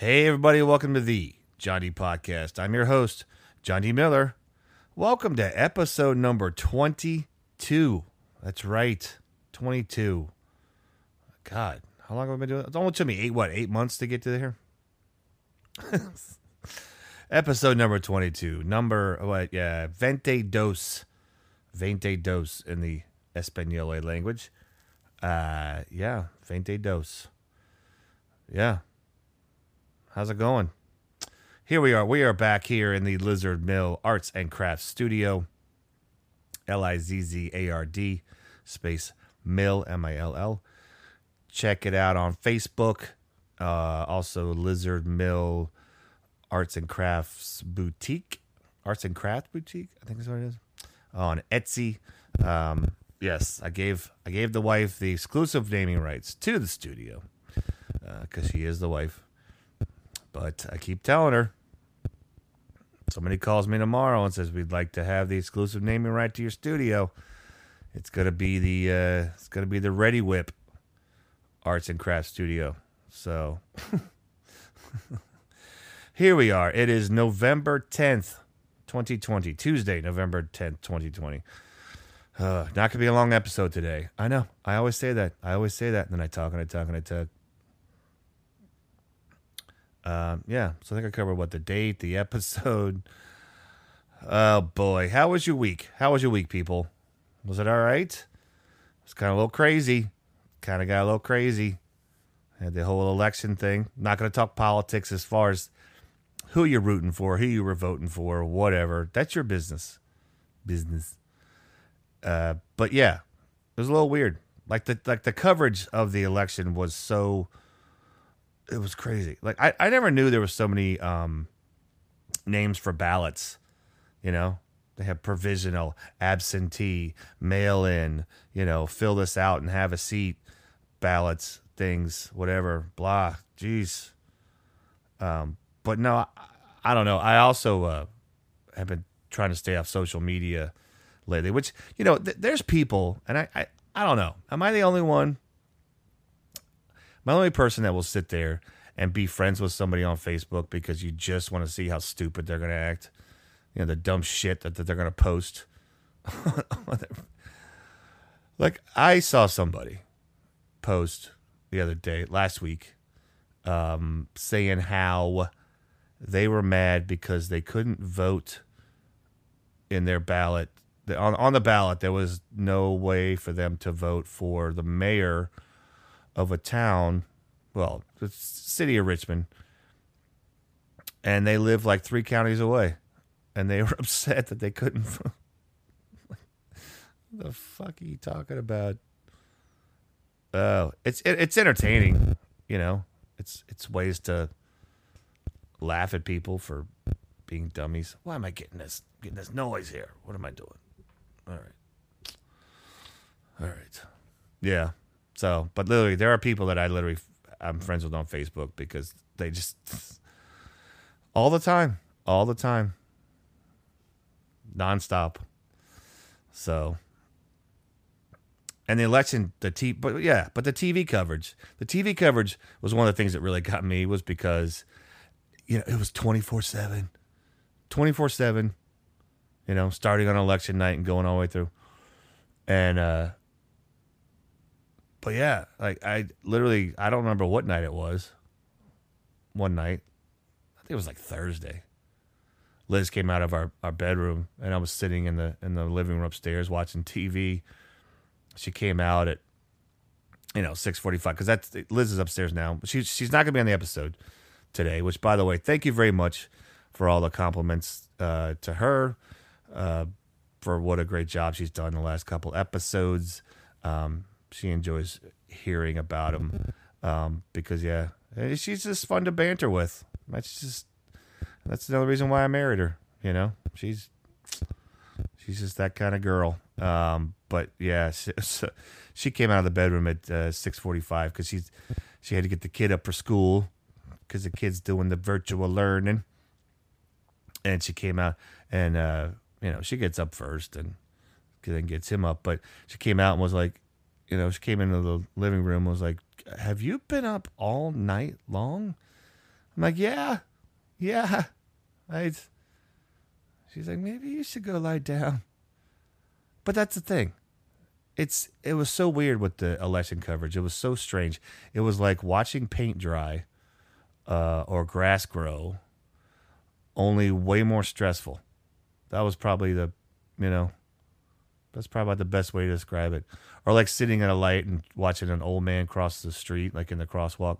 Hey, everybody, welcome to the Johnny Podcast. I'm your host, Johnny Miller. Welcome to episode number 22. That's right, 22. God, how long have I been doing it? Only took me eight, what, eight months to get to here? episode number 22. Number, what, yeah, Vente Dos. Vente Dos in the Espanol language. Uh, yeah, Vente Dos. Yeah. How's it going? Here we are. We are back here in the Lizard Mill Arts and Crafts Studio. L I Z Z A R D space Mill M I L L. Check it out on Facebook. Uh, also, Lizard Mill Arts and Crafts Boutique. Arts and Craft Boutique, I think is what it is. On Etsy. Um, yes, I gave I gave the wife the exclusive naming rights to the studio because she is the wife. But I keep telling her. Somebody calls me tomorrow and says we'd like to have the exclusive naming right to your studio. It's gonna be the uh, it's gonna be the Reddi-wip Arts and Crafts Studio. So here we are. It is November tenth, twenty twenty, Tuesday, November tenth, twenty twenty. Not gonna be a long episode today. I know. I always say that. I always say that, and then I talk and I talk and I talk. Um, yeah, so I think I covered what the date, the episode. Oh boy, how was your week? How was your week, people? Was it all right? It's kind of a little crazy. Kind of got a little crazy. Had the whole election thing. Not going to talk politics as far as who you're rooting for, who you were voting for, whatever. That's your business. Business. Uh, but yeah, it was a little weird. Like the like the coverage of the election was so it was crazy. Like I, I never knew there was so many um, names for ballots. You know, they have provisional, absentee, mail in. You know, fill this out and have a seat. Ballots, things, whatever. Blah. Jeez. Um, but no, I, I don't know. I also uh, have been trying to stay off social media lately. Which you know, th- there's people, and I, I, I don't know. Am I the only one? The only person that will sit there and be friends with somebody on Facebook because you just want to see how stupid they're going to act. You know, the dumb shit that, that they're going to post. like, I saw somebody post the other day, last week, um, saying how they were mad because they couldn't vote in their ballot. On, on the ballot, there was no way for them to vote for the mayor of a town, well, the city of Richmond, and they live like three counties away, and they were upset that they couldn't. the fuck are you talking about? Oh, it's it, it's entertaining, you know. It's it's ways to laugh at people for being dummies. Why am I getting this getting this noise here? What am I doing? All right, all right, yeah. So, but literally, there are people that I literally I'm friends with on Facebook because they just all the time, all the time, nonstop. So, and the election, the T, but yeah, but the TV coverage, the TV coverage was one of the things that really got me was because, you know, it was 24 seven, 24 seven, you know, starting on election night and going all the way through. And, uh, but yeah, like I literally I don't remember what night it was. One night, I think it was like Thursday. Liz came out of our, our bedroom and I was sitting in the in the living room upstairs watching TV. She came out at you know six forty five because that's Liz is upstairs now. She's she's not gonna be on the episode today. Which by the way, thank you very much for all the compliments uh, to her uh, for what a great job she's done the last couple episodes. Um, she enjoys hearing about him um, because yeah, she's just fun to banter with. That's just that's another reason why I married her. You know, she's she's just that kind of girl. Um, but yeah, she, so she came out of the bedroom at uh, six forty five because she's she had to get the kid up for school because the kid's doing the virtual learning, and she came out and uh, you know she gets up first and then gets him up, but she came out and was like, you know, she came into the living room was like, "Have you been up all night long?" I'm like, yeah, yeah. I. She's like, maybe you should go lie down. But that's the thing. It's it was so weird with the election coverage. It was so strange. It was like watching paint dry, uh, or grass grow. Only way more stressful. That was probably the, you know, that's probably about the best way to describe it. Or like sitting at a light and watching an old man cross the street, like in the crosswalk,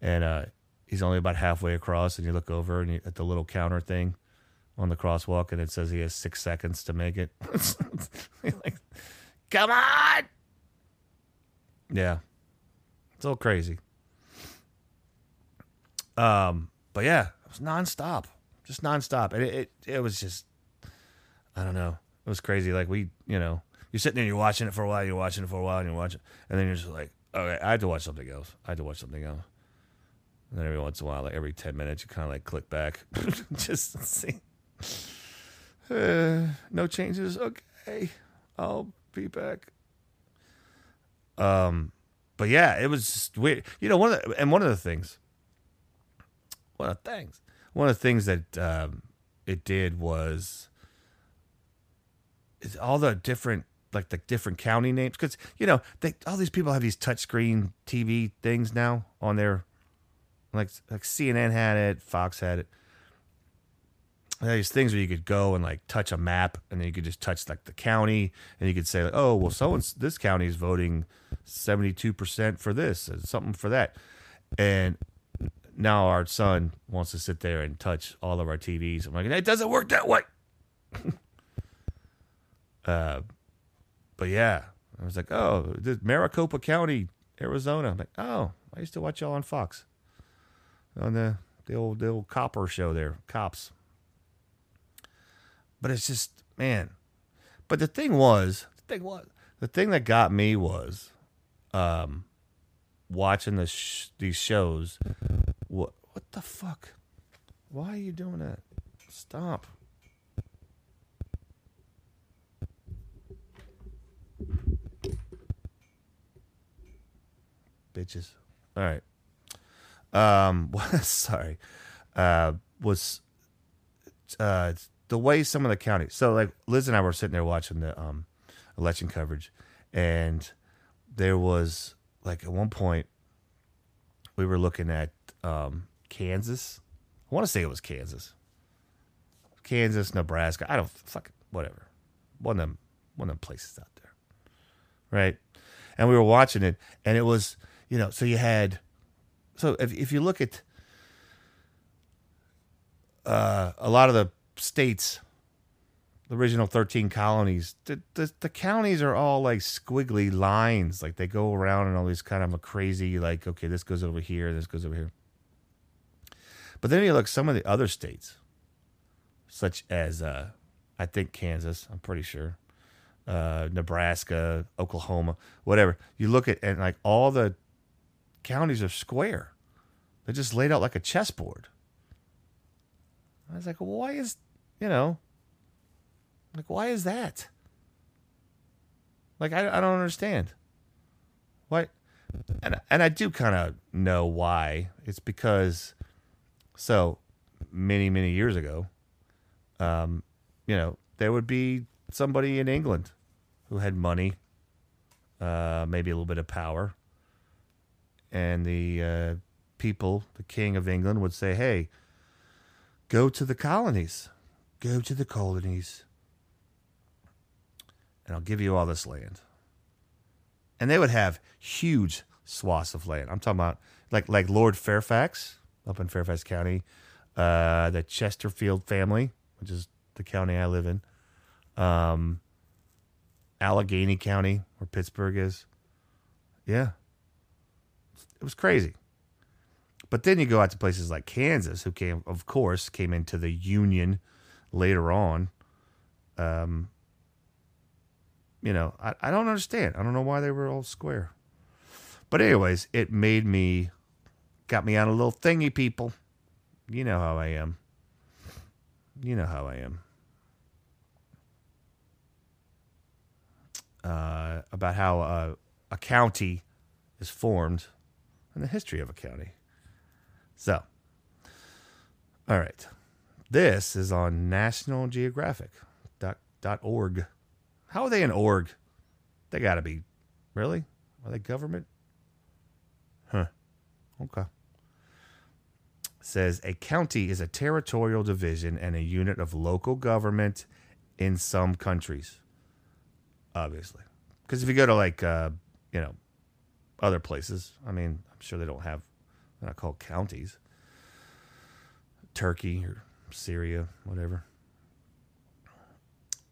and uh, he's only about halfway across, and you look over and you, at the little counter thing on the crosswalk, and it says he has six seconds to make it. like, come on! Yeah, it's all crazy. Um, but yeah, it was nonstop, just nonstop, and it, it it was just, I don't know, it was crazy. Like we, you know, you're sitting there, you're watching it for a while, you're watching it for a while, and you're watching, and then you're just like, okay, I had to watch something else. I had to watch something else. And then every once in a while, like every ten minutes, you kind of like click back, just see. Uh, no changes. Okay, I'll be back. Um, but yeah, it was just weird. You know, one of the, and one of the things, one of the things, one of the things that um, it did was all the different like the different county names because you know they all these people have these touchscreen TV things now on their like like CNN had it, Fox had it. These things where you could go and like touch a map, and then you could just touch like the county, and you could say like, oh well, so this county is voting seventy two percent for this, and something for that, and now our son wants to sit there and touch all of our TVs. I'm like, it doesn't work that way. uh, but yeah, I was like, oh, this Maricopa County, Arizona. I'm like, oh, I used to watch y'all on Fox, on the the old the old copper show there, cops. But it's just man. But the thing was, the thing was, the thing that got me was, um, watching the sh- these shows. What what the fuck? Why are you doing that? Stop. Bitches. All right. Um, sorry. Uh, was uh the way some of the counties. So like Liz and I were sitting there watching the um election coverage, and there was like at one point we were looking at um Kansas. I want to say it was Kansas. Kansas, Nebraska. I don't fuck whatever. One of them one of them places out. Right? And we were watching it and it was you know, so you had, so if if you look at uh, a lot of the states, the original thirteen colonies, the, the the counties are all like squiggly lines, like they go around and all these kind of a crazy, like okay, this goes over here, this goes over here. But then you look some of the other states, such as uh, I think Kansas, I'm pretty sure, uh, Nebraska, Oklahoma, whatever. You look at and like all the counties are square. They're just laid out like a chessboard. I was like, well, why is, you know, like, why is that? Like, I, I don't understand. Why? And, and I do kind of know why. It's because, so many, many years ago, um, you know, there would be somebody in England who had money, uh, maybe a little bit of power, and the uh, people, the king of England, would say, "Hey, go to the colonies, go to the colonies, and I'll give you all this land." And they would have huge swaths of land. I'm talking about like like Lord Fairfax up in Fairfax County, uh, the Chesterfield family, which is the county I live in, um, Allegheny County, where Pittsburgh is. Yeah, it was crazy. But then you go out to places like Kansas, who came, of course, came into the Union later on. Um, you know, I, I don't understand. I don't know why they were all square. But anyways, it made me, got me on a little thingy, people. You know how I am. You know how I am. Uh, about how a county is formed and the history of a county. So, All right. This is on National Geographic dot, dot org. How are they an org? They got to be. Really? Are they government? Huh. Okay. Says a county is a territorial division and a unit of local government in some countries. Obviously. Because if you go to like, uh, you know, other places, I mean, I'm sure they don't have, they're not called counties. Turkey or Syria, whatever.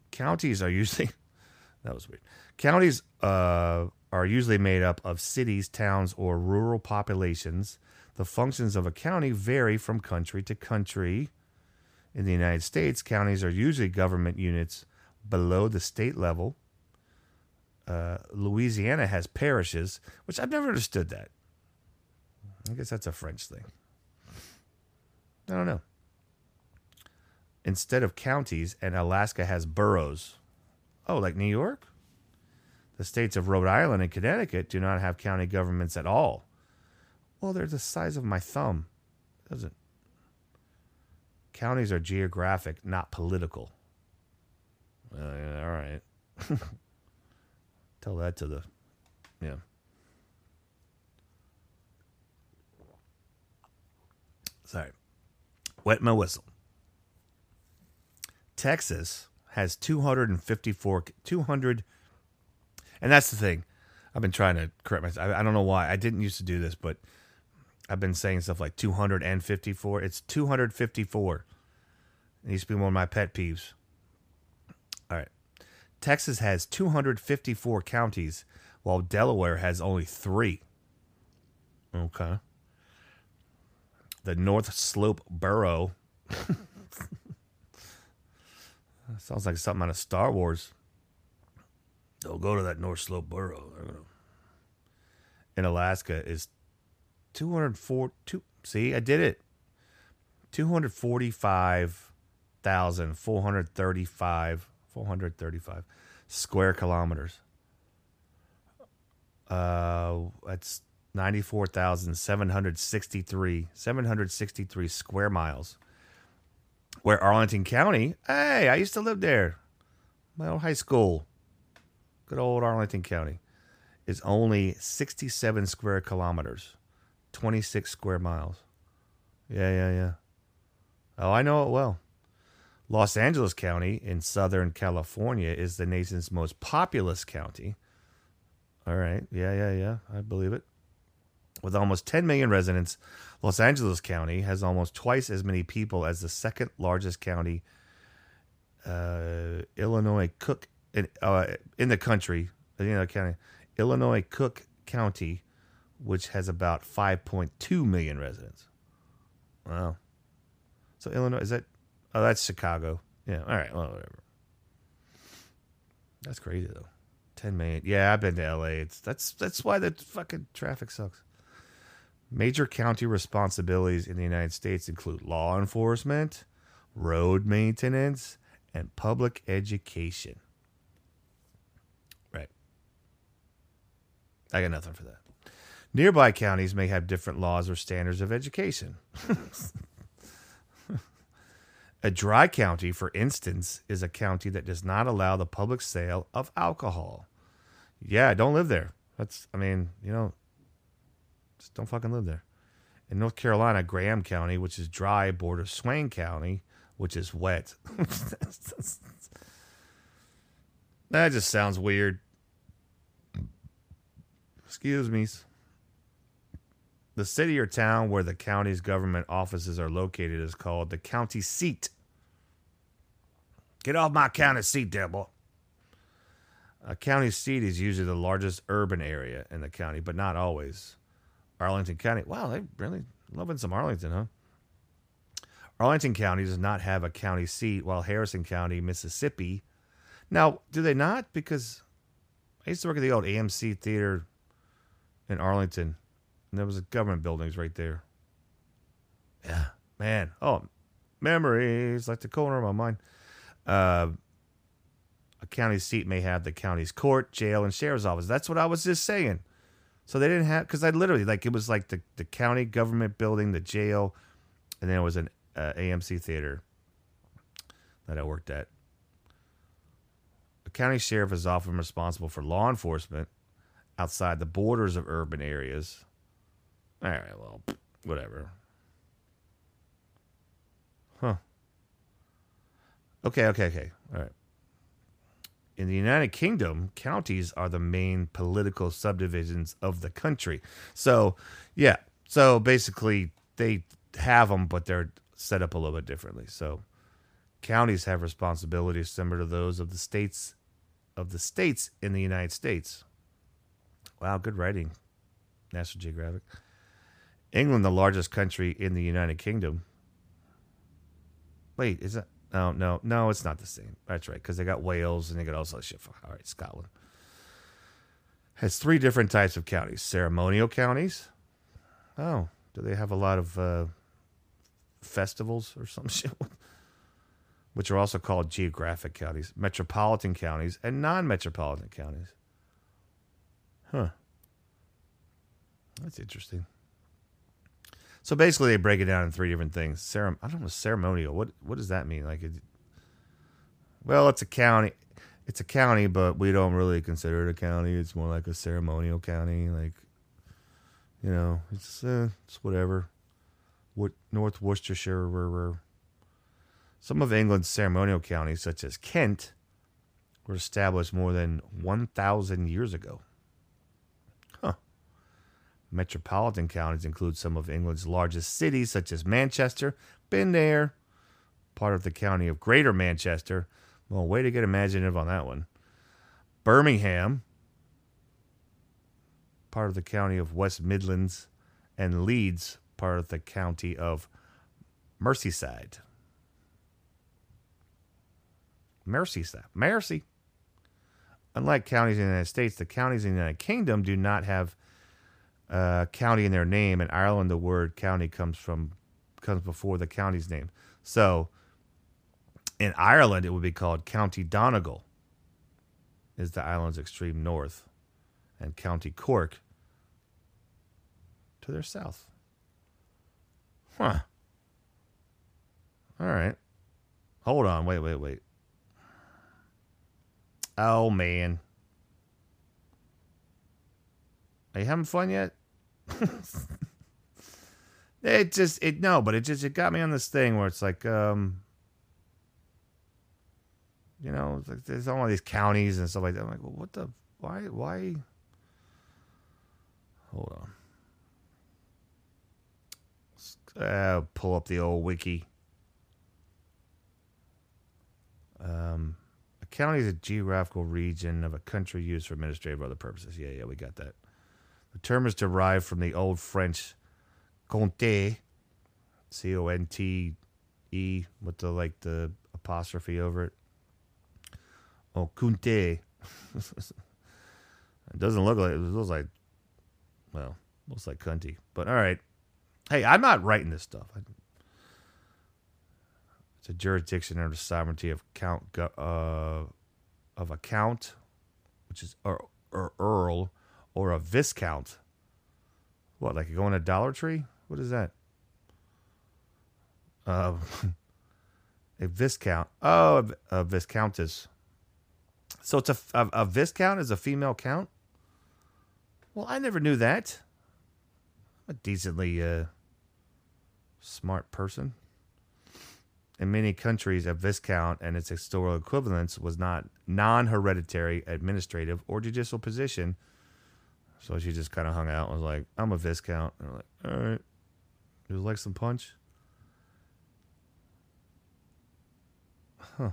Counties are usually, that was weird. Counties uh, are usually made up of cities, towns, or rural populations. The functions of a county vary from country to country. In the United States, counties are usually government units below the state level. Uh, Louisiana has parishes, which I've never understood that. I guess that's a French thing. I don't know. Instead of counties, and Alaska has boroughs. Oh, like New York? The states of Rhode Island and Connecticut do not have county governments at all. Well, they're the size of my thumb. Doesn't counties are geographic, not political. Uh, yeah, all right. Tell that to the yeah. Sorry. Wet my whistle. Texas has 254 200 and that's the thing. I've been trying to correct myself. I, I don't know why. I didn't used to do this, but I've been saying stuff like 254. It's 254. It used to be one of my pet peeves. All right. Texas has 254 counties, while Delaware has only three. Okay. The North Slope Borough. Sounds like something out of Star Wars. They'll go to that North Slope Borough. In Alaska is 204 two, see, I did it. 245,435 435 square kilometers. Uh that's 94,763 763 square miles. Where Arlington County, hey, I used to live there. My old high school. Good old Arlington County is only 67 square kilometers, 26 square miles. Yeah, yeah, yeah. Oh, I know it well. Los Angeles County in Southern California is the nation's most populous county. All right. Yeah, yeah, yeah. I believe it. With almost 10 million residents, Los Angeles County has almost twice as many people as the second largest county, uh, Illinois Cook, in, uh, in the country, you know, county, Illinois Cook County, which has about 5.2 million residents. Wow. So Illinois is that? Oh, that's Chicago. Yeah. All right. Well, whatever. That's crazy though. 10 million. Yeah, I've been to LA. It's that's that's why the fucking traffic sucks. Major county responsibilities in the United States include law enforcement, road maintenance, and public education. Right. I got nothing for that. Nearby counties may have different laws or standards of education. a dry county, for instance, is a county that does not allow the public sale of alcohol. Yeah, don't live there. That's, I mean, you know, just don't fucking live there. In North Carolina, Graham County, which is dry, borders Swain County, which is wet. that just sounds weird. Excuse me. The city or town where the county's government offices are located is called the county seat. Get off my county seat, boy. A county seat is usually the largest urban area in the county, but not always. Arlington County. Wow, they really loving some Arlington, huh? Arlington County does not have a county seat, while Harrison County, Mississippi. Now, do they not? Because I used to work at the old AMC Theater in Arlington, and there was a government buildings right there. Yeah, man. Oh, memories like the corner of my mind. Uh, a county seat may have the county's court, jail, and sheriff's office. That's what I was just saying. So they didn't have because I literally like it was like the the county government building, the jail, and then it was an uh, AMC theater that I worked at. The county sheriff is often responsible for law enforcement outside the borders of urban areas. All right, well, whatever. Huh. Okay, okay, okay. All right. In the United Kingdom, counties are the main political subdivisions of the country. So, yeah. So basically, they have them, but they're set up a little bit differently. So, counties have responsibilities similar to those of the states of the states in the United States. Wow, good writing, National Geographic. England, the largest country in the United Kingdom. Wait, is that? No, no, no, it's not the same. That's right, because they got Wales and they got also shit. All right, Scotland has three different types of counties: ceremonial counties. Oh, do they have a lot of uh, festivals or some shit? Which are also called geographic counties, metropolitan counties, and non-metropolitan counties. Huh. That's interesting. So basically, they break it down in three different things. Cerem- I don't know ceremonial. What what does that mean? Like, it, well, it's a county. It's a county, but we don't really consider it a county. It's more like a ceremonial county. Like, you know, it's uh, it's whatever. What North Worcestershire, where, where some of England's ceremonial counties, such as Kent, were established more than one thousand years ago. Metropolitan counties include some of England's largest cities, such as Manchester. Been there. Part of the county of Greater Manchester. Well, way to get imaginative on that one. Birmingham. Part of the county of West Midlands. And Leeds, part of the county of Merseyside. Merseyside. Mercy. Unlike counties in the United States, the counties in the United Kingdom do not have uh, county in their name. In Ireland, the word county comes from comes before the county's name. So in Ireland, it would be called County Donegal, is the island's extreme north, and County Cork to their south. Huh. All right. Hold on. Wait, wait, wait. Oh, man. Are you having fun yet? it just it no, but it just it got me on this thing where it's like um you know, like there's all these counties and stuff like that. I'm like, well, what the why why hold on. Uh, pull up the old wiki. Um, a county is a geographical region of a country used for administrative or other purposes. Yeah, yeah, we got that. The term is derived from the Old French "comté," C O N T E, with the like the apostrophe over it. Oh, comté. it doesn't look like it looks like, well, looks like cunty. But all right. Hey, I'm not writing this stuff. It's a jurisdiction under the sovereignty of count uh, of a count, which is or, or earl or a viscount. What, like going to Dollar Tree? What is that? Uh, a viscount. Oh, a, a viscountess. So it's a, a, a viscount is a female count? Well, I never knew that. I'm a decently uh, smart person. In many countries, a viscount and its historical equivalents was not non-hereditary administrative or judicial position so she just kind of hung out and was like, I'm a Viscount. And I'm like, all right. You like some punch? Huh.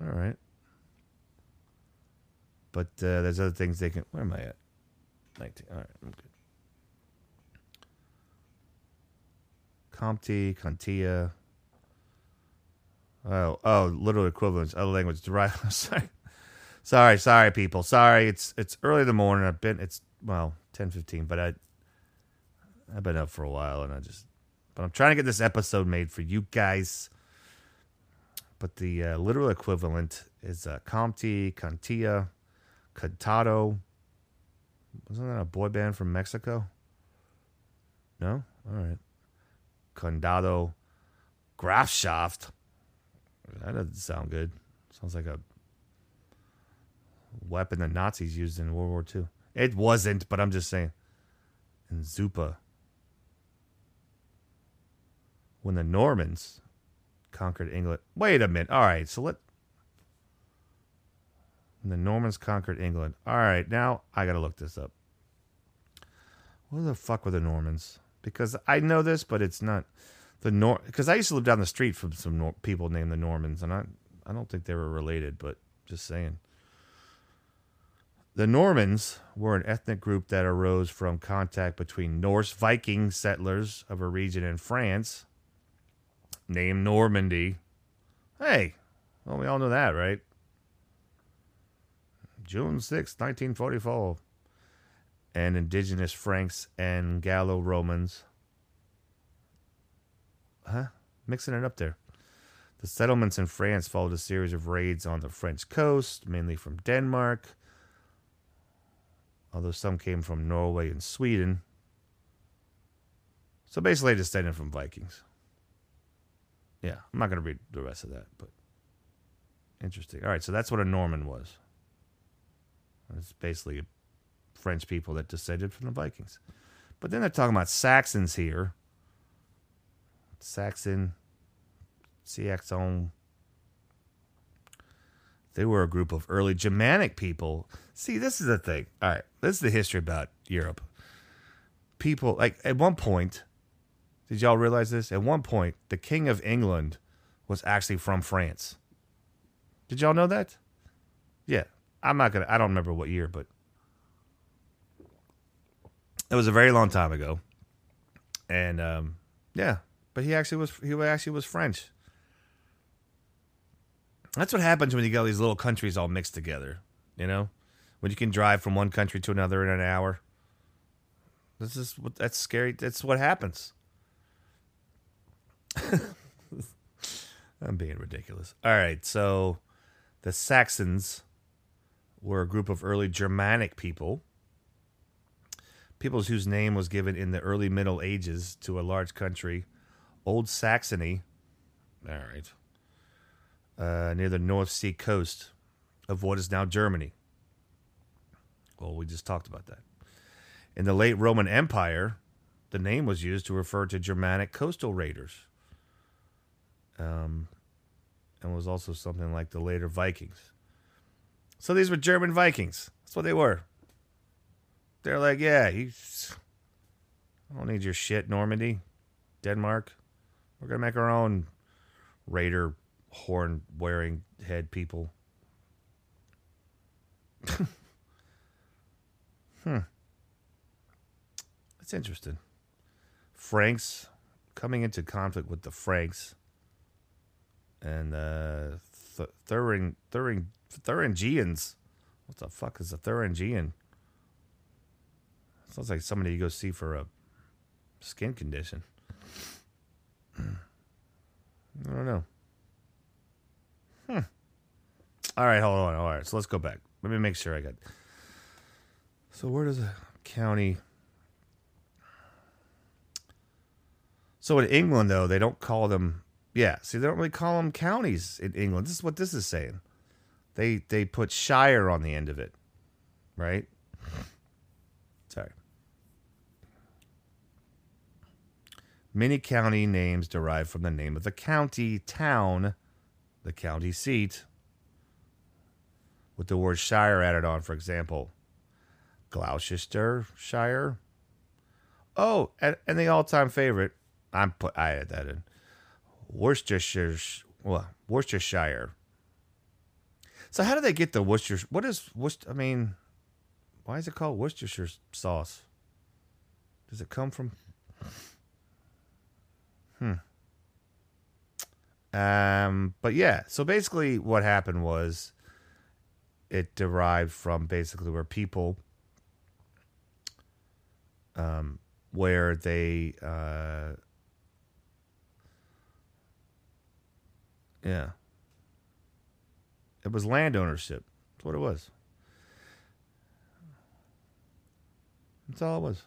All right. But uh, there's other things they can. Where am I at? 19. All right, I'm good. Comte, Contia. Oh, oh, literal equivalents, other language derived. Sorry. Sorry, sorry, people. Sorry, it's it's early in the morning. I've been it's well ten fifteen, but I I've been up for a while, and I just but I'm trying to get this episode made for you guys. But the uh, literal equivalent is uh, Comte, Cantia, Cantado. Wasn't that a boy band from Mexico? No, all right. Condado Grafschaft. That doesn't sound good. Sounds like a weapon the Nazis used in World War II. It wasn't, but I'm just saying. And Zupa. When the Normans conquered England. Wait a minute. All right, so let. When the Normans conquered England. All right, now I got to look this up. What the fuck were the Normans? Because I know this, but it's not the Nor. Because I used to live down the street from some Nor- people named the Normans, and I I don't think they were related, but just saying. The Normans were an ethnic group that arose from contact between Norse Viking settlers of a region in France named Normandy. Hey, well, we all know that, right? June 6, 1944. And indigenous Franks and Gallo Romans. Huh? Mixing it up there. The settlements in France followed a series of raids on the French coast, mainly from Denmark, although some came from Norway and Sweden. So basically, descended from Vikings. Yeah, I'm not going to read the rest of that, but interesting. All right, so that's what a Norman was. It's basically French people that descended from the Vikings. But then they're talking about Saxons here. Saxon, Saxon. They were a group of early Germanic people. See, this is the thing. All right, this is the history about Europe. People, like, at one point, did y'all realize this? At one point, the King of England was actually from France. Did y'all know that? Yeah. I'm not going to, I don't remember what year, but it was a very long time ago. And, um, yeah, but he actually was, he actually was French. That's what happens when you get these little countries all mixed together, you know? When you can drive from one country to another in an hour. This is what that's scary. That's what happens. I'm being ridiculous. All right, so the Saxons were a group of early Germanic people, peoples whose name was given in the early Middle Ages to a large country, Old Saxony. All right uh, near the North Sea coast of what is now Germany. Well, we just talked about that. In the late Roman Empire, the name was used to refer to Germanic coastal raiders. Um, and was also something like the later Vikings. So these were German Vikings. That's what they were. They're like, yeah, you, I don't need your shit, Normandy, Denmark. We're gonna make our own raider horn wearing head people. hmm. That's interesting. Franks coming into conflict with the Franks and uh Th- Thuring Thuring Thuringians. What the fuck is a Thuringian? Sounds like somebody you go see for a skin condition. I don't know. Hmm. All right, hold on. All right, so let's go back. Let me make sure I got. So where does a county? So in England, though, they don't call them. Yeah, see, they don't really call them counties in England. This is what this is saying. They they put shire on the end of it, right? Sorry. Many county names derive from the name of the county, town, the county seat, with the word shire added on, for example, Gloucestershire. Oh, and, and the all-time favorite, I'm put I added that in. Worcestershire, well, Worcestershire. So how do they get the Worcester? What is Worcester? I mean, why is it called Worcestershire sauce? Does it come from? Hmm. Um, but yeah, so basically what happened was it derived from basically where people um, where they uh, yeah. It was land ownership. That's what it was. That's all it was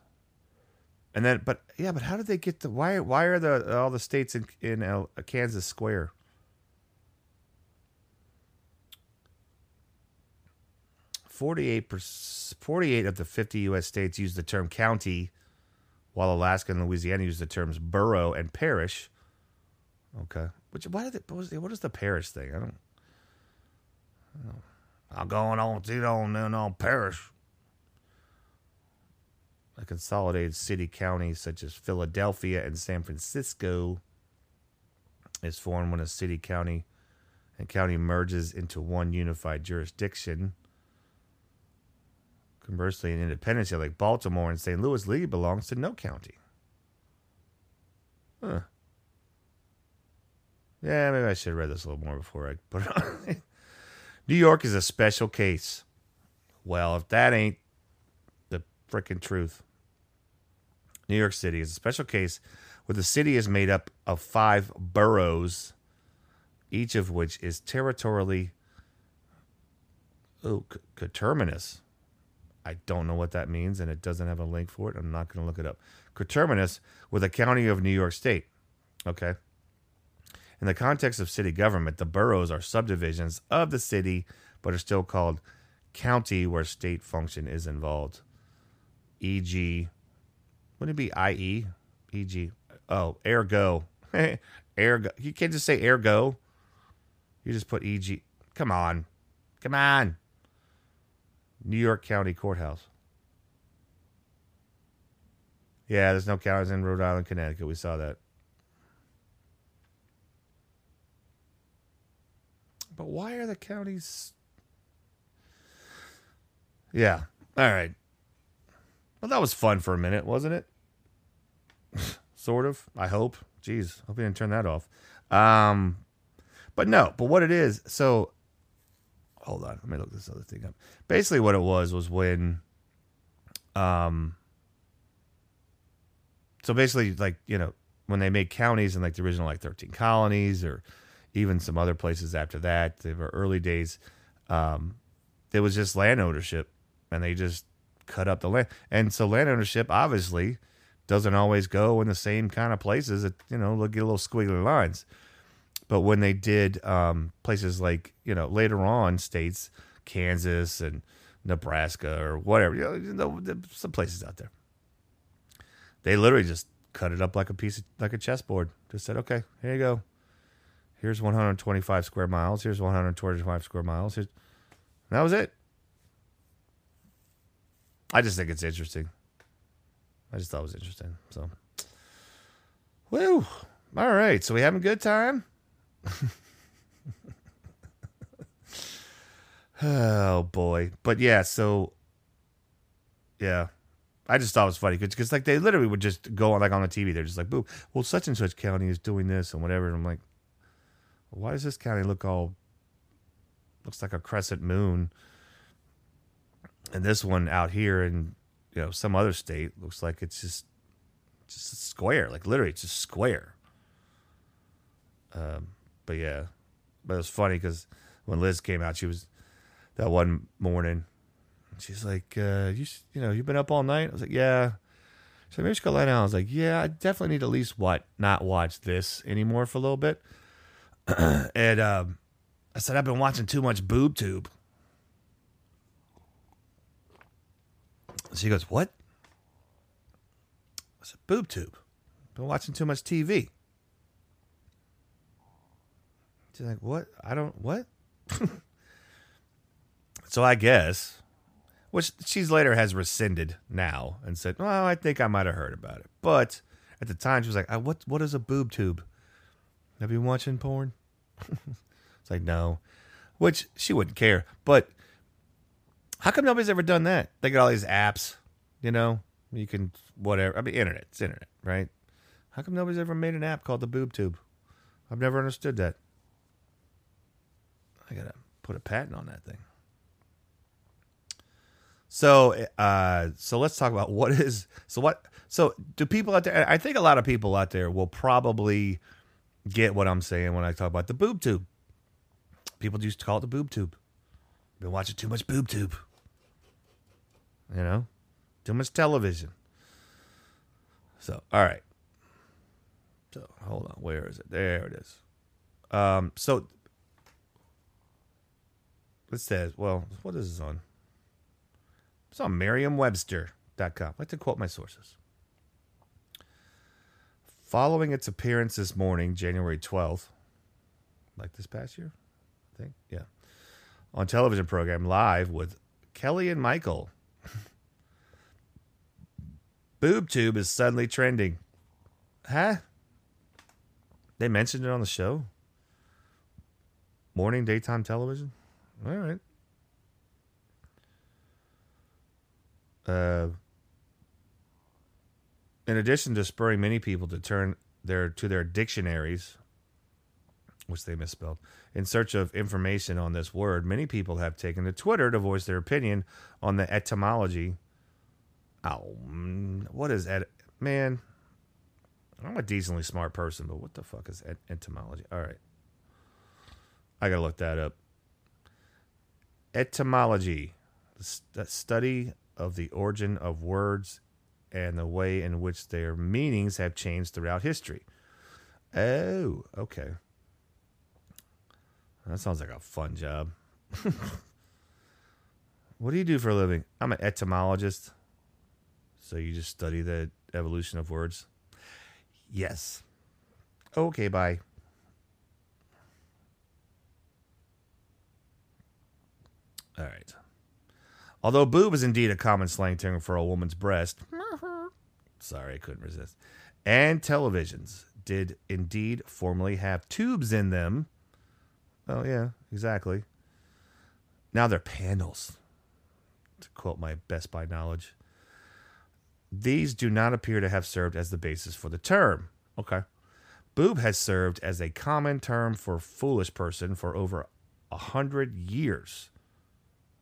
And then, but yeah, but how did they get the why? Why are the all the states in in uh, Kansas Square? Forty-eight forty-eight of the fifty U.S. states use the term county, while Alaska and Louisiana use the terms borough and parish. Okay, which why did it? What, was what is the parish thing? I don't. I don't I'm going on on and on parish. A consolidated city county such as Philadelphia and San Francisco is formed when a city county and county merges into one unified jurisdiction. Conversely, an independent city like Baltimore and St. Louis legally belongs to no county. Huh. Yeah, maybe I should have read this a little more before I put it on. New York is a special case. Well, if that ain't freaking truth, New York City is a special case where the city is made up of five boroughs, each of which is territorially oh, coterminous. I don't know what that means, and it doesn't have a link for it. I'm not going to look it up. Coterminous with the county of New York State. Okay. In the context of city government, the boroughs are subdivisions of the city, but are still called county where state function is involved. E.g., wouldn't it be I.E.? E.g., oh, ergo. ergo. You can't just say ergo. You just put E.g. Come on. Come on. New York County Courthouse. Yeah, there's no counties in Rhode Island, Connecticut. We saw that. But why are the counties? Yeah. All right. Well, that was fun for a minute, wasn't it? sort of. I hope. Jeez, hope you didn't turn that off. Um, but no. But what it is, so hold on. Let me look this other thing up. Basically, what it was was when, um, so basically, like you know, when they made counties in like the original like thirteen colonies or even some other places after that. Were early days. Um, it was just land ownership, and they just cut up the land. And so land ownership obviously doesn't always go in the same kind of places. It you know look at a little squiggly lines. But when they did um, places like you know later on states, Kansas and Nebraska or whatever, you know, some places out there, they literally just cut it up like a piece of like a chessboard. Just said, okay, here you go. Here's 125 square miles. Here's 125 square miles. Here's, that was it. I just think it's interesting. I just thought it was interesting. So, woo. All right. So we having a good time? oh boy. But yeah. So yeah. I just thought it was funny because like they literally would just go on like on the TV. They're just like, "Boo! Well, such and such county is doing this and whatever." And I'm like, why does this county look all looks like a crescent moon? And this one out here in you know some other state looks like it's just just a square, like literally it's just square. Um, but yeah, but it was funny because when Liz came out, she was that one morning. She's like, uh, "You you know you've been up all night." I was like, "Yeah." So maybe she could lie down. I was like, "Yeah, I definitely need to at least what not watch this anymore for a little bit." and um, I said, I've been watching too much boob tube. She goes, What? I said, Boob tube. Been watching too much TV. She's like, What? I don't, what? so I guess, which she's later has rescinded now and said, Well, I think I might have heard about it. But at the time, she was like, What, what is a boob tube? Have you been watching porn? it's like, no. Which she wouldn't care. But how come nobody's ever done that? They got all these apps, you know? You can, whatever. I mean, internet. It's internet, right? How come nobody's ever made an app called the Boob Tube? I've never understood that. I gotta put a patent on that thing. So, uh, so let's talk about what is so what so do people out there? I think a lot of people out there will probably get what I'm saying when I talk about the boob tube. People used to call it the boob tube. Been watching too much boob tube. You know, too much television. So, all right. So, hold on. Where is it? There it is. Um, so it says, well, what is this on? It's on merriam-webster.com. I like to quote my sources. Following its appearance this morning, January 12th, like this past year, I think, yeah, on television program live with Kelly and Michael. BoobTube is suddenly trending. Huh? They mentioned it on the show? Morning daytime television? All right. Uh, in addition to spurring many people to turn their to their dictionaries, which they misspelled, in search of information on this word, many people have taken to Twitter to voice their opinion on the etymology. Oh, what is that? man? I'm a decently smart person, but what the fuck is et- etymology? All right, I gotta look that up. Etymology, the study of the origin of words and the way in which their meanings have changed throughout history. Oh, okay. That sounds like a fun job. what do you do for a living? I'm an etymologist. So you just study the evolution of words? Yes. Okay, bye. All right. Although boob is indeed a common slang term for a woman's breast, mm-hmm. sorry, I couldn't resist, and televisions did indeed formerly have tubes in them. Oh, yeah, exactly. Now they're panels, to quote my Best Buy knowledge. These do not appear to have served as the basis for the term. Okay. Boob has served as a common term for foolish person for over a hundred years.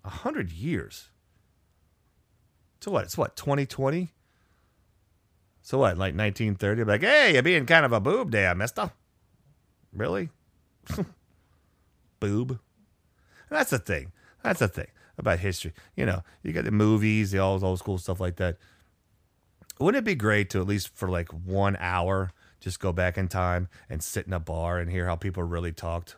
A hundred years. So what? It's what, 2020? So what, like 1930? Like, hey, you're being kind of a boob there, mister. Really? boob. That's the thing. That's the thing about history. You know, you got the movies, the old, old school stuff like that. Wouldn't it be great to at least for like one hour just go back in time and sit in a bar and hear how people really talked?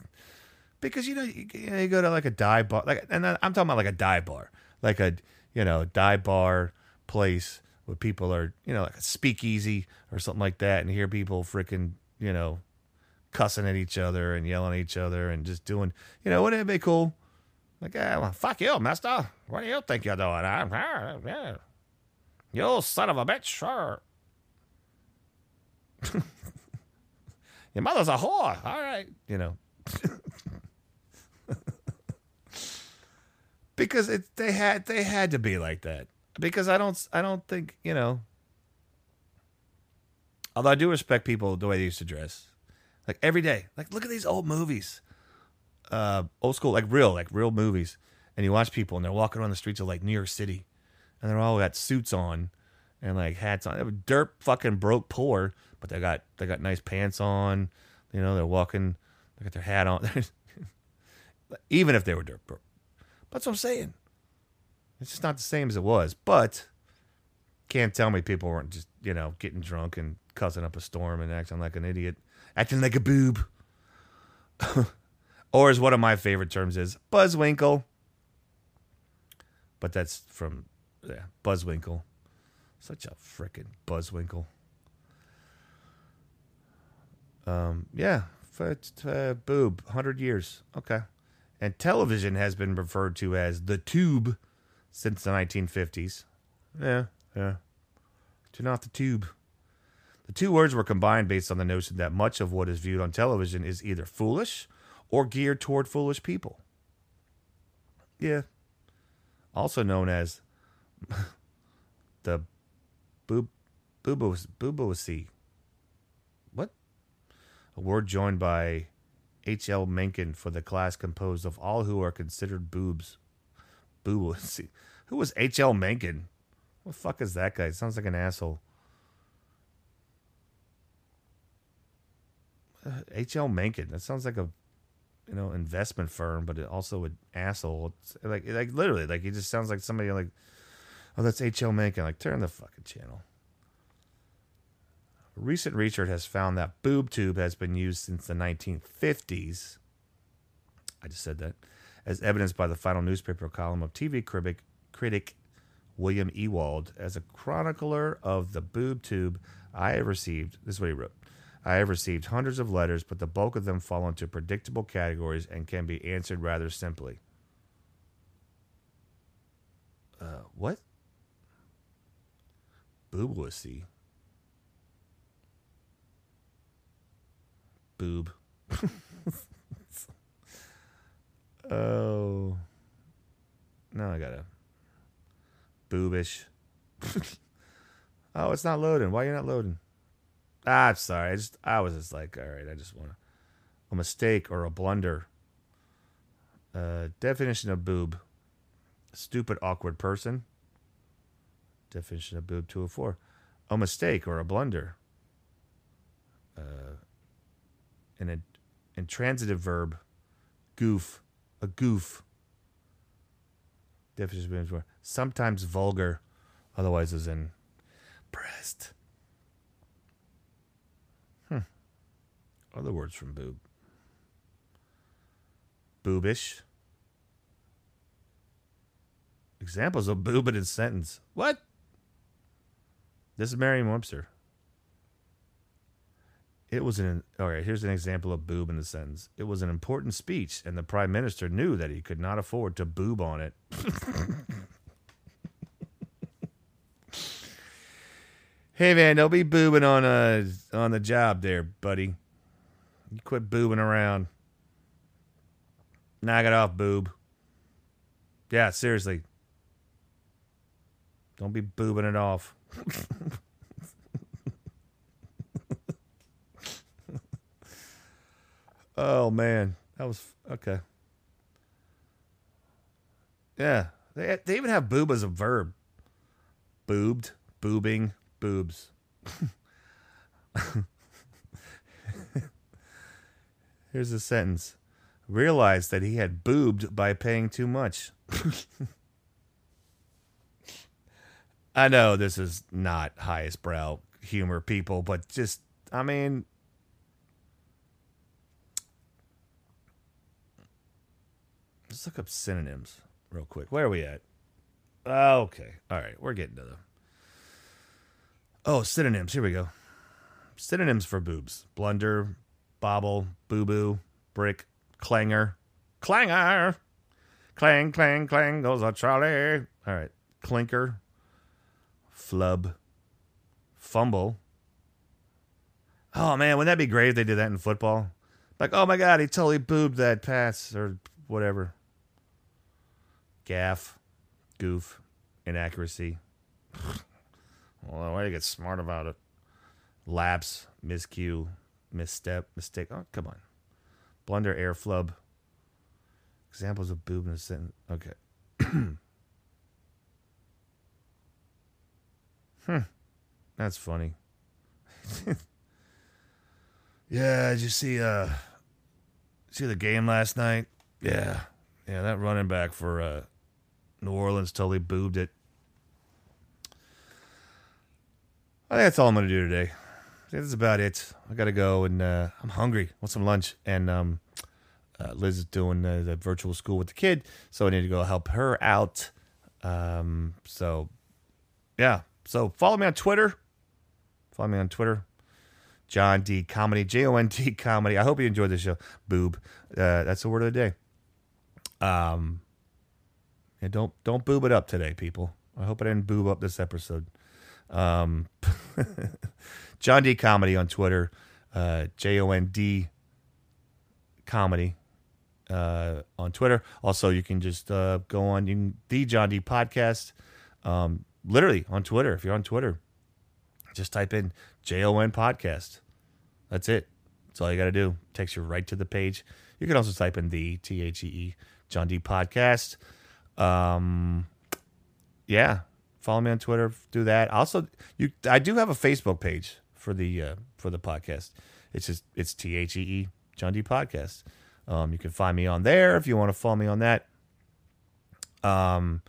because you know you, you, go to like a dive bar, like, and I'm talking about like a dive bar, like a you know dive bar place where people are you know like a speakeasy or something like that, and hear people freaking you know cussing at each other and yelling at each other and just doing you know wouldn't it be cool? Like, yeah, well, fuck you, mister. What do you think you're doing? I'm. You son of a bitch. Sure. Your mother's a whore. All right. You know. because it they had they had to be like that. Because I don't I don't think, you know. Although I do respect people the way they used to dress. Like every day. Like look at these old movies. Uh old school, like real, like real movies. And you watch people and they're walking around the streets of like New York City and they're all got suits on and like hats on. They dirt fucking broke poor, but they got they got nice pants on. You know, they're walking, they got their hat on. Even if they were dirt broke. That's what I'm saying. It's just not the same as it was. But can't tell me people weren't just, you know, getting drunk and cussing up a storm and acting like an idiot. Acting like a boob. or as one of my favorite terms is, buzzwinkle. But that's from yeah, Buzzwinkle. Such a frickin' Buzzwinkle. Um, yeah, uh, boob, 100 years. Okay. And television has been referred to as the tube since the 1950s. Yeah, yeah. Turn off the tube. The two words were combined based on the notion that much of what is viewed on television is either foolish or geared toward foolish people. Yeah. Also known as the boob booboisie. What? A word joined by H. L. Mencken for the class composed of all who are considered boobs. Booboisie. Who was H. L. Mencken? What the fuck is that guy? sounds like an asshole. Uh, H. L. Mencken. That sounds like a you know investment firm, but it also an asshole. It's like like literally, like he just sounds like somebody like, oh, that's H. L. Mencken. Like turn the fucking channel. Recent research has found that boob tube has been used since the 1950s. I just said that, as evidenced by the final newspaper column of TV critic, critic William Ewald. As a chronicler of the boob tube, I have received, this is what he wrote. I have received hundreds of letters, but the bulk of them fall into predictable categories and can be answered rather simply. Uh, what? Booblussy. Boob. oh. Now I gotta. Boobish. oh, it's not loading. Why are you not loading? Ah, I'm sorry. I just I was just like, all right, I just want a mistake or a blunder. Uh, definition of boob: stupid, awkward person. Definition of boob 204: a mistake or a blunder. Uh, an intransitive verb: goof, a goof. Definition of boob: sometimes vulgar, otherwise as in breast. Other words from boob. Boobish. Examples of boob in a sentence. What? This is Merriam Webster. It was an all right. Here's an example of boob in the sentence. It was an important speech, and the prime minister knew that he could not afford to boob on it. hey man, don't be boobing on uh on the job there, buddy. You quit boobing around. Knock it off, boob. Yeah, seriously. Don't be boobing it off. oh man, that was okay. Yeah, they they even have boob as a verb. Boobed, boobing, boobs. Here's a sentence. Realized that he had boobed by paying too much. I know this is not highest brow humor, people, but just, I mean, let's look up synonyms real quick. Where are we at? Okay. All right. We're getting to them. Oh, synonyms. Here we go. Synonyms for boobs blunder, bobble, boo boo, brick, clanger, clanger, clang, clang, clang goes a Charlie. All right, clinker, flub, fumble. Oh man, wouldn't that be great if they did that in football? Like, oh my god, he totally boobed that pass or whatever. Gaffe, goof, inaccuracy. well, why do you get smart about it? Lapse, miscue, misstep, mistake. Oh, come on. Blunder, air flub. Examples of boob in a sentence. Okay. hmm. That's funny. yeah, did you see uh see the game last night? Yeah. Yeah, that running back for uh New Orleans totally boobed it. I think that's all I'm gonna do today that's about it. I gotta go, and uh, I'm hungry. Want some lunch? And um, uh, Liz is doing uh, the virtual school with the kid, so I need to go help her out. Um, so yeah. So follow me on Twitter. Follow me on Twitter. Jon D Comedy, J O N D Comedy. I hope you enjoyed the show. Boob. Uh, that's the word of the day. Um, and don't don't boob it up today, people. I hope I didn't boob up this episode. Um, Jon D Comedy on Twitter, uh, J O N D Comedy uh, on Twitter. Also, you can just uh, go on you can, the Jon D Podcast, um, literally on Twitter. If you're on Twitter, just type in J O N Podcast. That's it. That's all you got to do. Takes you right to the page. You can also type in the T H E E Jon D Podcast. Um, yeah, follow me on Twitter. Do that. Also, you I do have a Facebook page for the uh, for the podcast. It's just it's T H E E Jon D Podcast. Um, you can find me on there if you want to follow me on that. Um,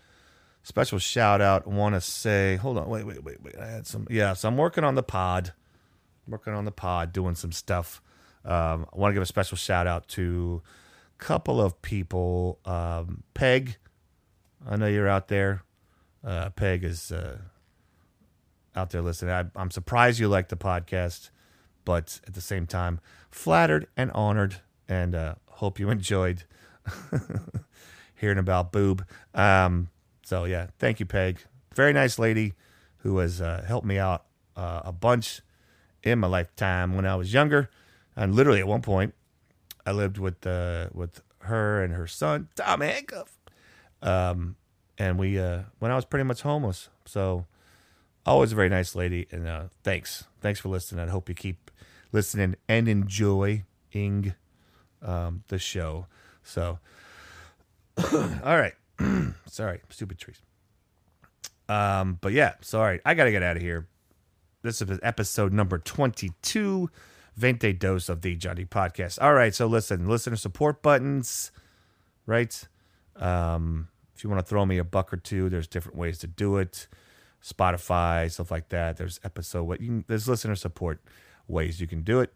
special shout out. Want to say, hold on, wait, wait, wait, wait. I had some. Yeah, so I'm working on the pod. working on the pod, doing some stuff. Um, I want to give a special shout out to a couple of people. Um, Peg, I know you're out there. Uh, Peg is uh, out there listening. I, I'm surprised you like the podcast, but at the same time, flattered and honored, and uh, hope you enjoyed hearing about Boob. Um, so yeah, thank you, Peg. Very nice lady who has uh, helped me out uh, a bunch in my lifetime when I was younger. And literally at one point, I lived with uh, with her and her son Tom Handcuff, um, and we uh, when I was pretty much homeless. So always a very nice lady, and uh, thanks, thanks for listening. I hope you keep listening and enjoying um, the show. So, all right, sorry, stupid trees. Um, but yeah, sorry, I gotta get out of here. This is episode number twenty-two. Veinte dos of the Jon D podcast. All right, so listen, listener support buttons, right? Um, if you want to throw me a buck or two, there's different ways to do it. Spotify, stuff like that. There's episode what you can, there's listener support ways you can do it.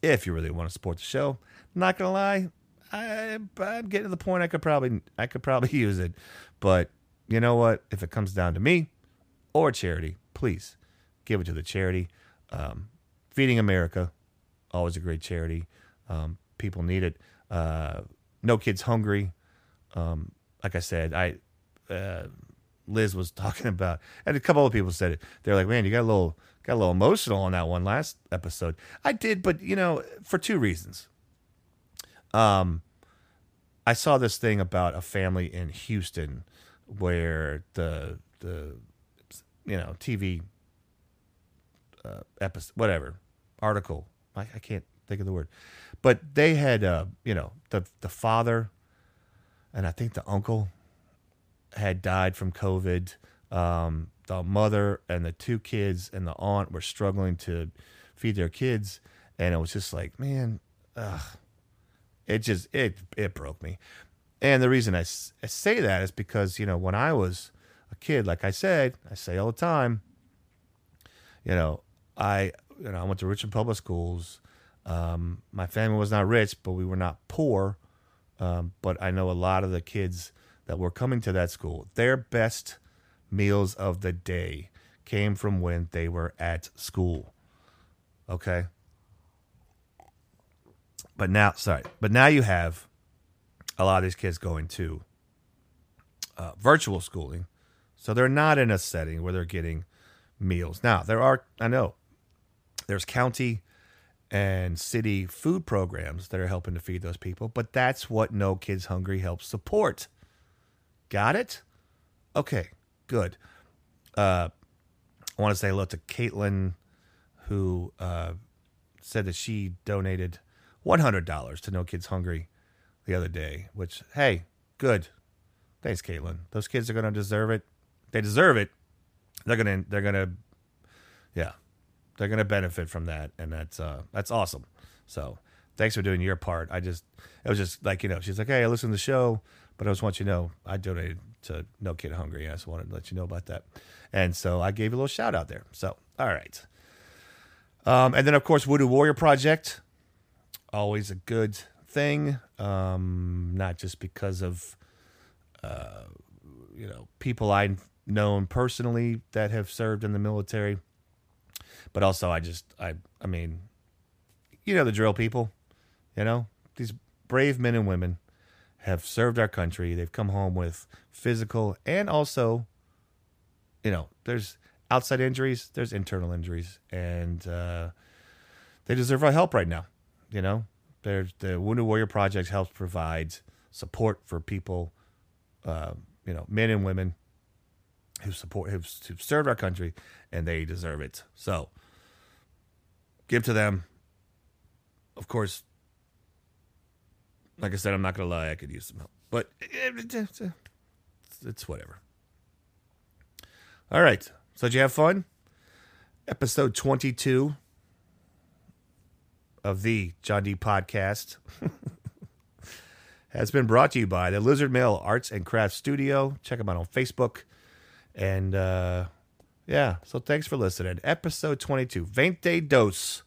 If you really want to support the show, not gonna lie, I, I'm getting to the point I could probably I could probably use it, but you know what? If it comes down to me or charity, please give it to the charity. Um, Feeding America, always a great charity. Um, people need it. Uh, no kids hungry. Um, like I said, I uh, Liz was talking about, and a couple of people said it. They're like, "Man, you got a little got a little emotional on that one last episode." I did, but you know, for two reasons. Um, I saw this thing about a family in Houston where the the you know TV uh, episode whatever article I, I can't think of the word, but they had uh, you know the the father and I think the uncle had died from COVID. Um, the mother and the two kids and the aunt were struggling to feed their kids, and it was just like, man, ugh, it just it it broke me. And the reason I, I say that is because you know when I was a kid, like I said, I say all the time, you know, I you know I went to Richmond public schools. Um, my family was not rich, but we were not poor. Um, but I know a lot of the kids that were coming to that school, their best meals of the day came from when they were at school. Okay. But now, sorry, but now you have a lot of these kids going to uh, virtual schooling. So they're not in a setting where they're getting meals. Now, there are, I know, there's county and city food programs that are helping to feed those people, but that's what No Kids Hungry helps support. Got it? Okay, good. Uh, I want to say hello to Caitlin, who uh, said that she donated $100 to No Kids Hungry the other day, which, hey, good. Thanks, Caitlin. Those kids are going to deserve it. They deserve it. They're going to, they're going to, yeah, they're going to benefit from that. And that's, uh, that's awesome. So thanks for doing your part. I just, it was just like, you know, she's like, hey, I listen to the show, but I just want you to know I donated to No Kid Hungry. I just wanted to let you know about that. And so I gave a little shout out there. So, all right. Um, and then, of course, Wounded Warrior Project. Always a good thing. Um, not just because of, uh, you know, people I've known personally that have served in the military, but also I just, I, I mean, you know, the drill people, you know, these brave men and women have served our country. They've come home with physical and also, you know, there's outside injuries, there's internal injuries, and uh, they deserve our help right now. You know, there's the Wounded Warrior Project helps provide support for people, uh, you know, men and women who support who've, who've served our country, and they deserve it. So, give to them. Of course, like I said, I'm not gonna lie, I could use some help, but it's, it's whatever. All right, so did you have fun? Episode 22 of the Jon D podcast has been brought to you by the Lizard Mail Arts and Crafts Studio. Check them out on Facebook and uh, Yeah. So thanks for listening. Episode 22, Veinte Dos.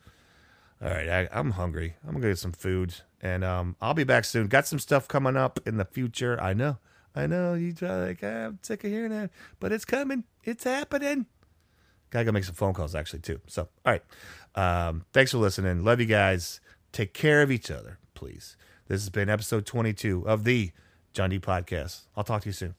All right. I, I'm hungry. I'm going to get some food. And um, I'll be back soon. Got some stuff coming up in the future. I know. I know. You try like, ah, I'm sick of hearing that. But it's coming. It's happening. Gotta go make some phone calls actually too. So, all right. Um, thanks for listening. Love you guys. Take care of each other, please. This has been episode 22 of the Jon D Podcast. I'll talk to you soon.